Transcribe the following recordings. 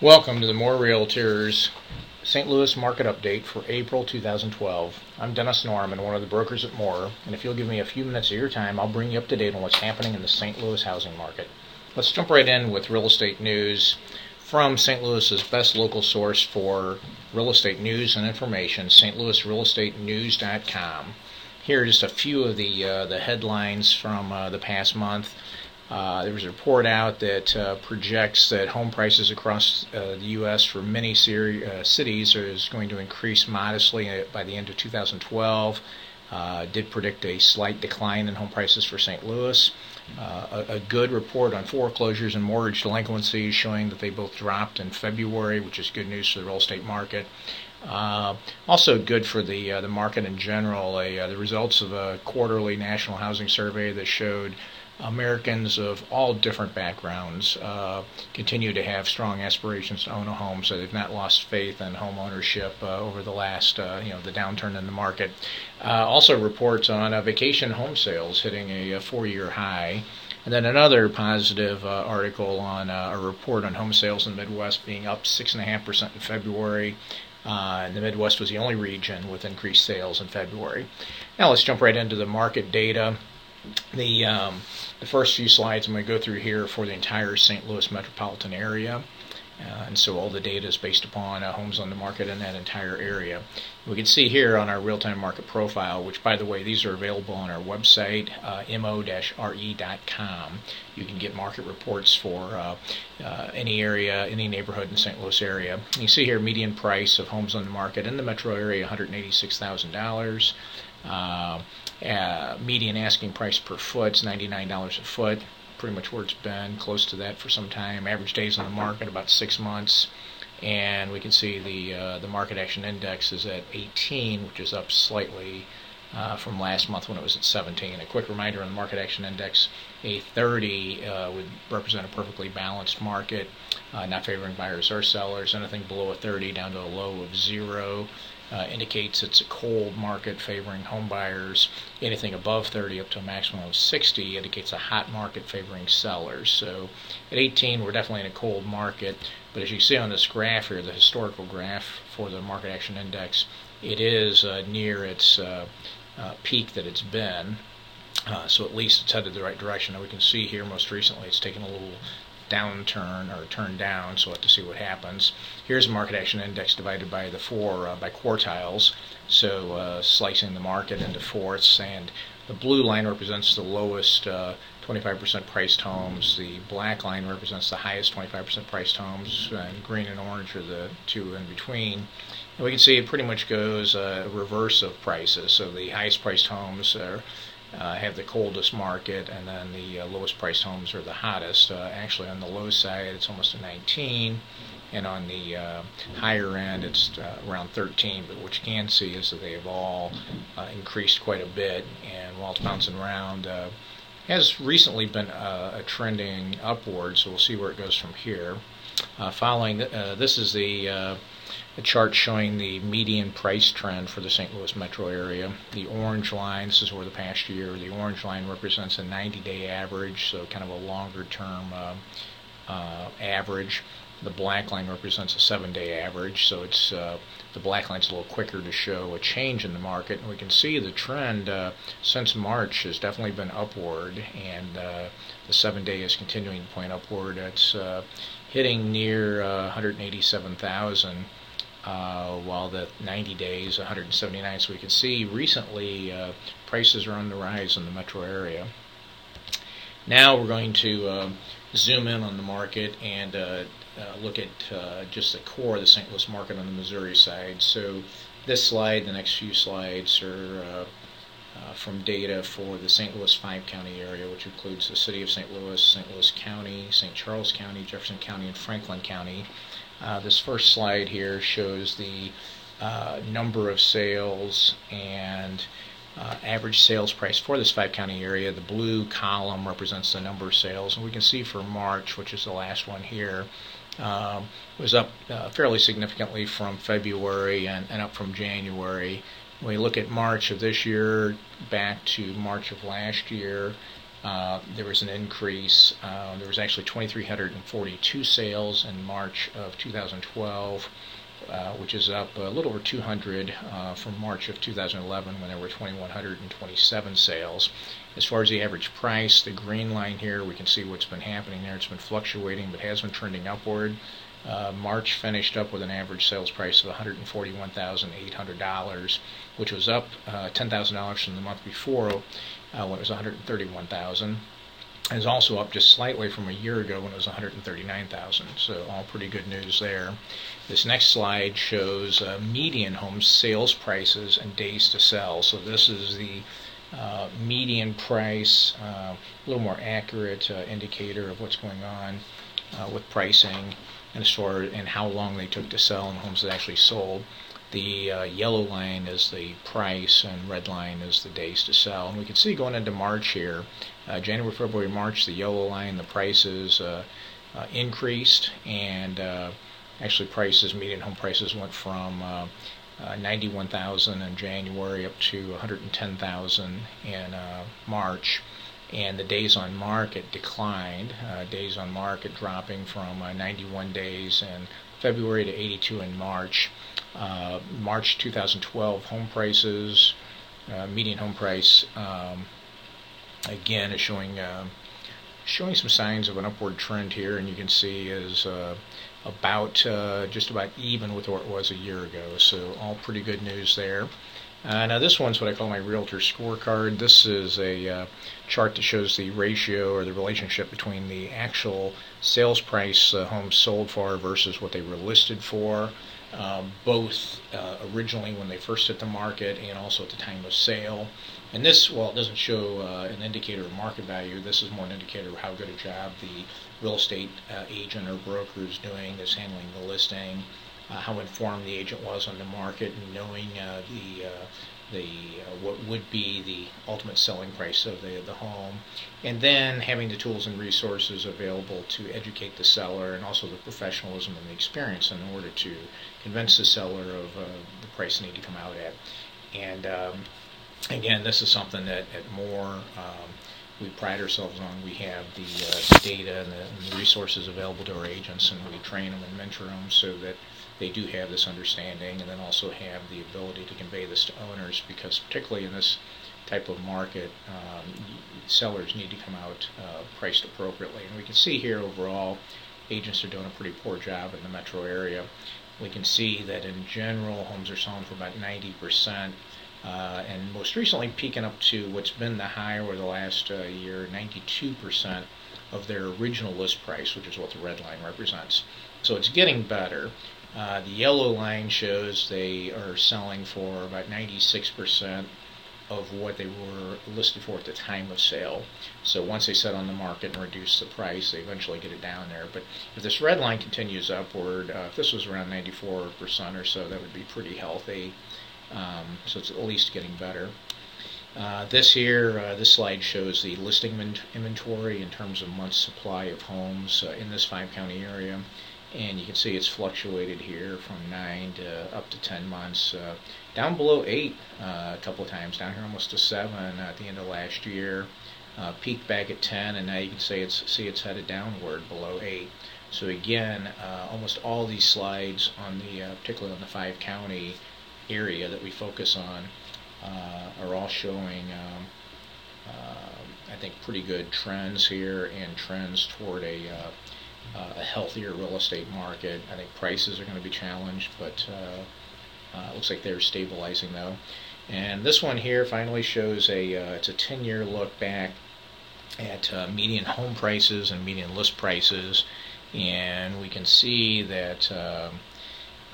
Welcome to the More Realtors St. Louis Market Update for April 2012. I'm Dennis Norman, one of the brokers at More, and if you'll give me a few minutes of your time, I'll bring you up to date on what's happening in the St. Louis housing market. Let's jump right in with real estate news from St. Louis's best local source for real estate news and information, stlouisrealestatenews.com. Here are just a few of the uh, the headlines from uh, the past month. Uh, there was a report out that uh, projects that home prices across uh, the U.S. for many seri- uh, cities is going to increase modestly by the end of 2012. did predict a slight decline in home prices for St. Louis. A, a, good report on foreclosures and mortgage delinquencies showing that they both dropped in February, which is good news for the real estate market. Uh, also good for the uh, the market in general. Uh, the results of a quarterly national housing survey that showed Americans of all different backgrounds uh, continue to have strong aspirations to own a home, so they've not lost faith in home ownership uh, over the last, you know, the downturn in the market. also reports on vacation home sales hitting a, a four-year high. And then another positive uh, article on uh, a report on home sales in the Midwest being up 6.5% in February, uh, and the Midwest was the only region with increased sales in February. Now let's jump right into the market data. The, um, the first few slides I'm going to go through here for the entire St. Louis metropolitan area. Uh, and so all the data is based upon uh, homes on the market in that entire area. We can see here on our real-time market profile, which by the way, these are available on our website, uh, mo-re.com. You can get market reports for uh, uh, any area, any neighborhood in St. Louis area. You see here median price of homes on the market in the metro area, $186,000. Uh, median asking price per foot is $99 a foot pretty much where it's been, close to that for some time. Average days on the market about six months, and we can see the uh, the market action index is at 18, which is up slightly uh, from last month when it was at 17. A quick reminder on the market action index, a 30 uh, would represent a perfectly balanced market, uh, not favoring buyers or sellers. Anything below a 30 down to a low of zero uh, indicates it's a cold market favoring home buyers. Anything above 30 up to a maximum of 60 indicates a hot market favoring sellers. So at 18, we're definitely in a cold market. But as you see on this graph here, the historical graph for the market action index, it is uh, near its uh, uh peak that it's been. Uh, so at least it's headed the right direction. Now we can see here most recently it's taken a little downturn or turn down, so we'll have to see what happens. Here's the market action index divided by the four uh, by quartiles, so uh, slicing the market into fourths, and the blue line represents the lowest uh, 25% priced homes. The black line represents the highest 25% priced homes, and green and orange are the two in between. And we can see it pretty much goes uh, reverse of prices. So the highest priced homes are uh, have the coldest market, and then the uh, lowest priced homes are the hottest. Uh, actually, on the low side, it's almost a 19, and on the uh, higher end, it's uh, around 13. But what you can see is that they have all uh, increased quite a bit, and while it's bouncing around, has recently been a trending upward, So we'll see where it goes from here. following, this is the a chart showing the median price trend for the St. Louis metro area. The orange line, this is over the past year, the orange line represents a 90-day average, so kind of a longer-term uh, uh, average. The black line represents a seven-day average, so it's uh, the black line's a little quicker to show a change in the market. And we can see the trend uh, since March has definitely been upward, and uh, the seven-day is continuing to point upward. It's uh, hitting near 187,000 uh, while the 90 days 179 so we can see recently uh, prices are on the rise in the metro area now we're going to uh, zoom in on the market and uh, uh, look at just the core of the St. Louis market on the Missouri side so this slide the next few slides are from data for the St. Louis five county area, which includes the city of St. Louis, St. Louis County, St. Charles County, Jefferson County, and Franklin County. Uh, this first slide here shows the uh, number of sales and uh, average sales price for this five county area. The blue column represents the number of sales, and we can see for March, which is the last one here, um, was up uh, fairly significantly from February and, and up from January. When we look at March of this year back to March of last year, uh, there was an increase. Uh, there was actually 2,342 sales in March of 2012, uh, which is up a little over 200 uh, from March of 2011 when there were 2,127 sales. As far as the average price, the green line here, we can see what's been happening there. It's been fluctuating, but has been trending upward. Uh, March finished up with an average sales price of $141,800, which was up uh, $10,000 from the month before uh, when it was $131,000. And is also up just slightly from a year ago when it was 139,000. So all pretty good news there. This next slide shows uh, median home sales prices and days to sell. So this is the uh, median price, uh, a little more accurate uh, indicator of what's going on uh, with pricing as far and how long they took to sell and homes that actually sold. The uh, yellow line is the price, and red line is the days to sell. And we can see going into March here, uh, January, February, March, the yellow line, the prices uh, uh increased, and uh, actually prices, median home prices went from uh, 91,000 in January up to 110,000 in March and the days on market declined. Uh, days on market dropping from uh, 91 days in February to 82 in March. Uh, March 2012 home prices, uh, median home price, um, again is showing um, showing some signs of an upward trend here, and you can see is uh, about uh, just about even with what it was a year ago. So all pretty good news there. Uh, now this one's what I call my realtor scorecard. This is a uh, chart that shows the ratio or the relationship between the actual sales price uh, homes sold for versus what they were listed for, um, both uh, originally when they first hit the market and also at the time of sale. And this, well, it doesn't show uh, an indicator of market value. This is more an indicator of how good a job the real estate uh, agent or broker is doing that's handling the listing uh, how informed the agent was on the market and knowing uh, the uh, the uh, what would be the ultimate selling price of the the home, and then having the tools and resources available to educate the seller and also the professionalism and the experience in order to convince the seller of uh, the price they need to come out at. And um, again, this is something that at More um, we pride ourselves on. We have the uh, data and the, and the, resources available to our agents, and we train them and mentor them so that they do have this understanding, and then also have the ability to convey this to owners. Because particularly in this type of market, um, sellers need to come out uh, priced appropriately. And we can see here overall, agents are doing a pretty poor job in the metro area. We can see that in general, homes are selling for about 90 percent uh, and most recently peaking up to what's been the high over the last uh, year, 92% of their original list price, which is what the red line represents. So it's getting better. Uh, the yellow line shows they are selling for about 96% of what they were listed for at the time of sale. So once they set on the market and reduce the price, they eventually get it down there. But if this red line continues upward, uh, if this was around 94% or so, that would be pretty healthy. Um, so it's at least getting better. Uh, this here, uh, this slide shows the listing inventory in terms of months supply of homes uh, in this five county area. And you can see it's fluctuated here from 9 to up to 10 months. Uh, down below 8 uh, a couple of times, down here almost to 7 at the end of last year. Uh, peaked back at 10 and now you can see it's, see it's headed downward below 8. So again, almost all these slides on the, particularly on the five county area that we focus on uh, are all showing, um, uh, I think, pretty good trends here and trends toward a, uh, a healthier real estate market. I think prices are going to be challenged, but uh, uh, it looks like they're stabilizing though. And this one here finally shows a uh, it's a 10-year look back at median home prices and median list prices, and we can see that. Um,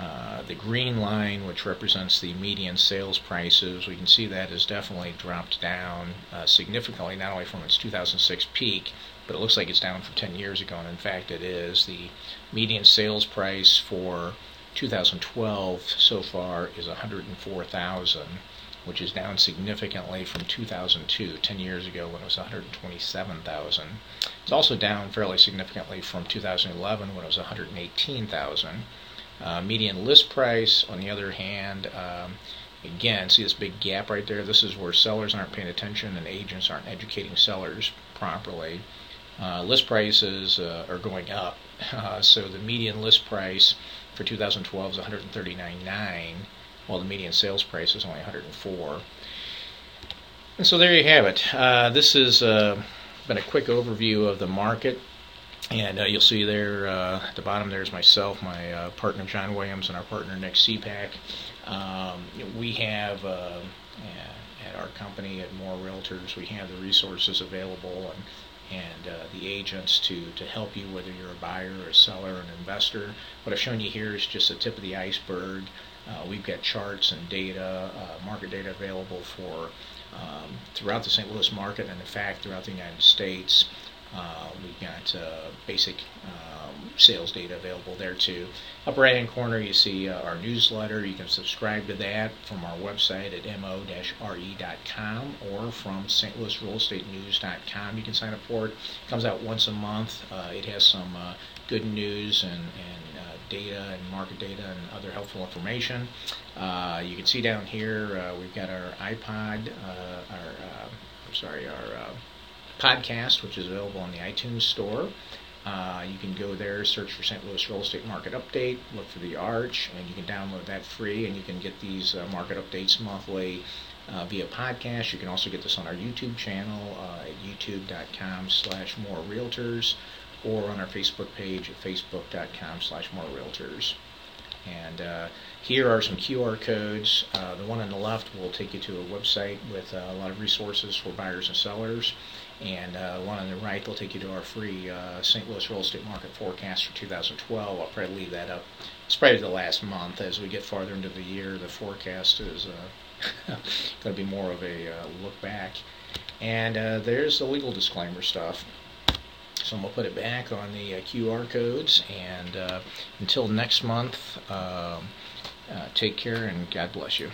uh, the green line, which represents the median sales prices, we can see that has definitely dropped down uh, significantly, not only from its 2006 peak, but it looks like it's down from 10 years ago, and in fact it is. The median sales price for 2012 so far is 104,000, which is down significantly from 2002, 10 years ago when it was 127,000. It's also down fairly significantly from 2011 when it was 118,000. Uh, median list price, on the other hand, um, Again, see this big gap right there? This is where sellers aren't paying attention and agents aren't educating sellers properly. Uh, list prices uh, are going up. Uh, so the median list price for 2012 is 139.9, while the median sales price is only 104. And so there you have it. Uh, this has uh, been a quick overview of the market. And uh, you'll see there at the bottom there's myself, my partner John Williams, and our partner Nick CPAC. Um, we have at our company at More Realtors, we have the resources available and and uh, the agents to, to help you, whether you're a buyer, or a seller, or an investor. What I've shown you here is just the tip of the iceberg. Uh, we've got charts and data, uh, market data available for um, throughout the St. Louis market, and in fact throughout the United States. Uh, we've got uh, basic um, sales data available there too. Upper right hand corner, you see uh, our newsletter. You can subscribe to that from our website at mo-re.com or from stlouisrealestatenews.com. You can sign up for it. It comes out once a month. Uh, it has some uh, good news and, and uh, data and market data and other helpful information. you can see down here we've got our iPod, our I'm sorry, our podcast, which is available on the iTunes Store. Uh, you can go there, search for St. Louis Real Estate Market Update, look for the Arch, and you can download that free, and you can get these uh, market updates monthly uh, via podcast. You can also get this on our YouTube channel uh, at youtube.com slash more realtors or on our Facebook page at facebook.com slash more realtors. And uh, here are some QR codes. Uh, the one on the left will take you to a website with uh, a lot of resources for buyers and sellers. And uh, one on the right will take you to our free uh, St. Louis real estate market forecast for 2012. I'll probably leave that up. It's probably the last month. As we get farther into the year, the forecast is uh, going to be more of a uh, look back. And uh, there's the legal disclaimer stuff. So I'm going to put it back on the uh, QR codes. And until next month, um, take care and God bless you.